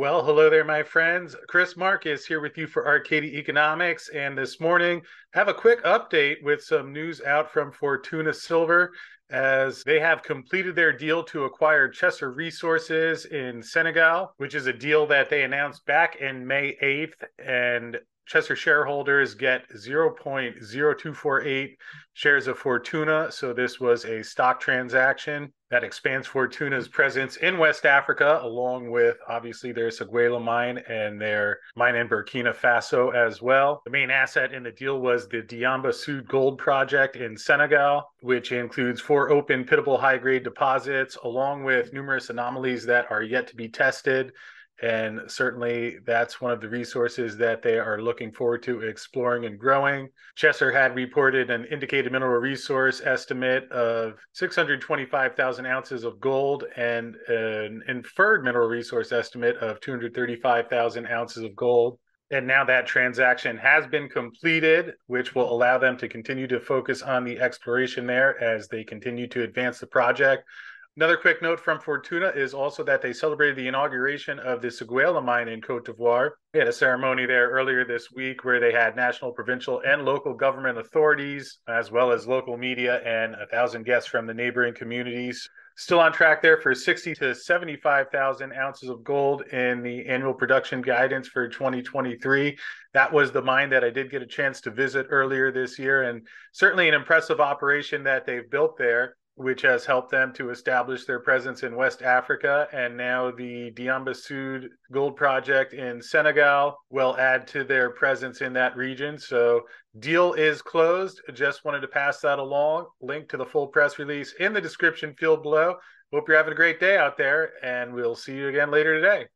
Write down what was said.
Well, hello there, my friends. Chris Marcus here with you for Arcadia Economics. And this morning, have a quick update with some news out from Fortuna Silver as they have completed their deal to acquire Chesser Resources in Senegal, which is a deal that they announced back in May 8th. And Chesser shareholders get 0.0248 shares of Fortuna. So this was a stock transaction that expands Fortuna's presence in West Africa, along with obviously their Seguela mine and their mine in Burkina Faso as well. The main asset in the deal was the Diamba Sud Gold Project in Senegal, which includes four open pitable high grade deposits, along with numerous anomalies that are yet to be tested and certainly that's one of the resources that they are looking forward to exploring and growing. Chesser had reported an indicated mineral resource estimate of 625,000 ounces of gold and an inferred mineral resource estimate of 235,000 ounces of gold. And now that transaction has been completed, which will allow them to continue to focus on the exploration there as they continue to advance the project. Another quick note from Fortuna is also that they celebrated the inauguration of the Seguela mine in Cote d'Ivoire. They had a ceremony there earlier this week where they had national, provincial, and local government authorities, as well as local media and a thousand guests from the neighboring communities. Still on track there for 60 to 75,000 ounces of gold in the annual production guidance for 2023. That was the mine that I did get a chance to visit earlier this year, and certainly an impressive operation that they've built there which has helped them to establish their presence in West Africa. And now the Diamba Sud Gold Project in Senegal will add to their presence in that region. So, deal is closed. Just wanted to pass that along. Link to the full press release in the description field below. Hope you're having a great day out there, and we'll see you again later today.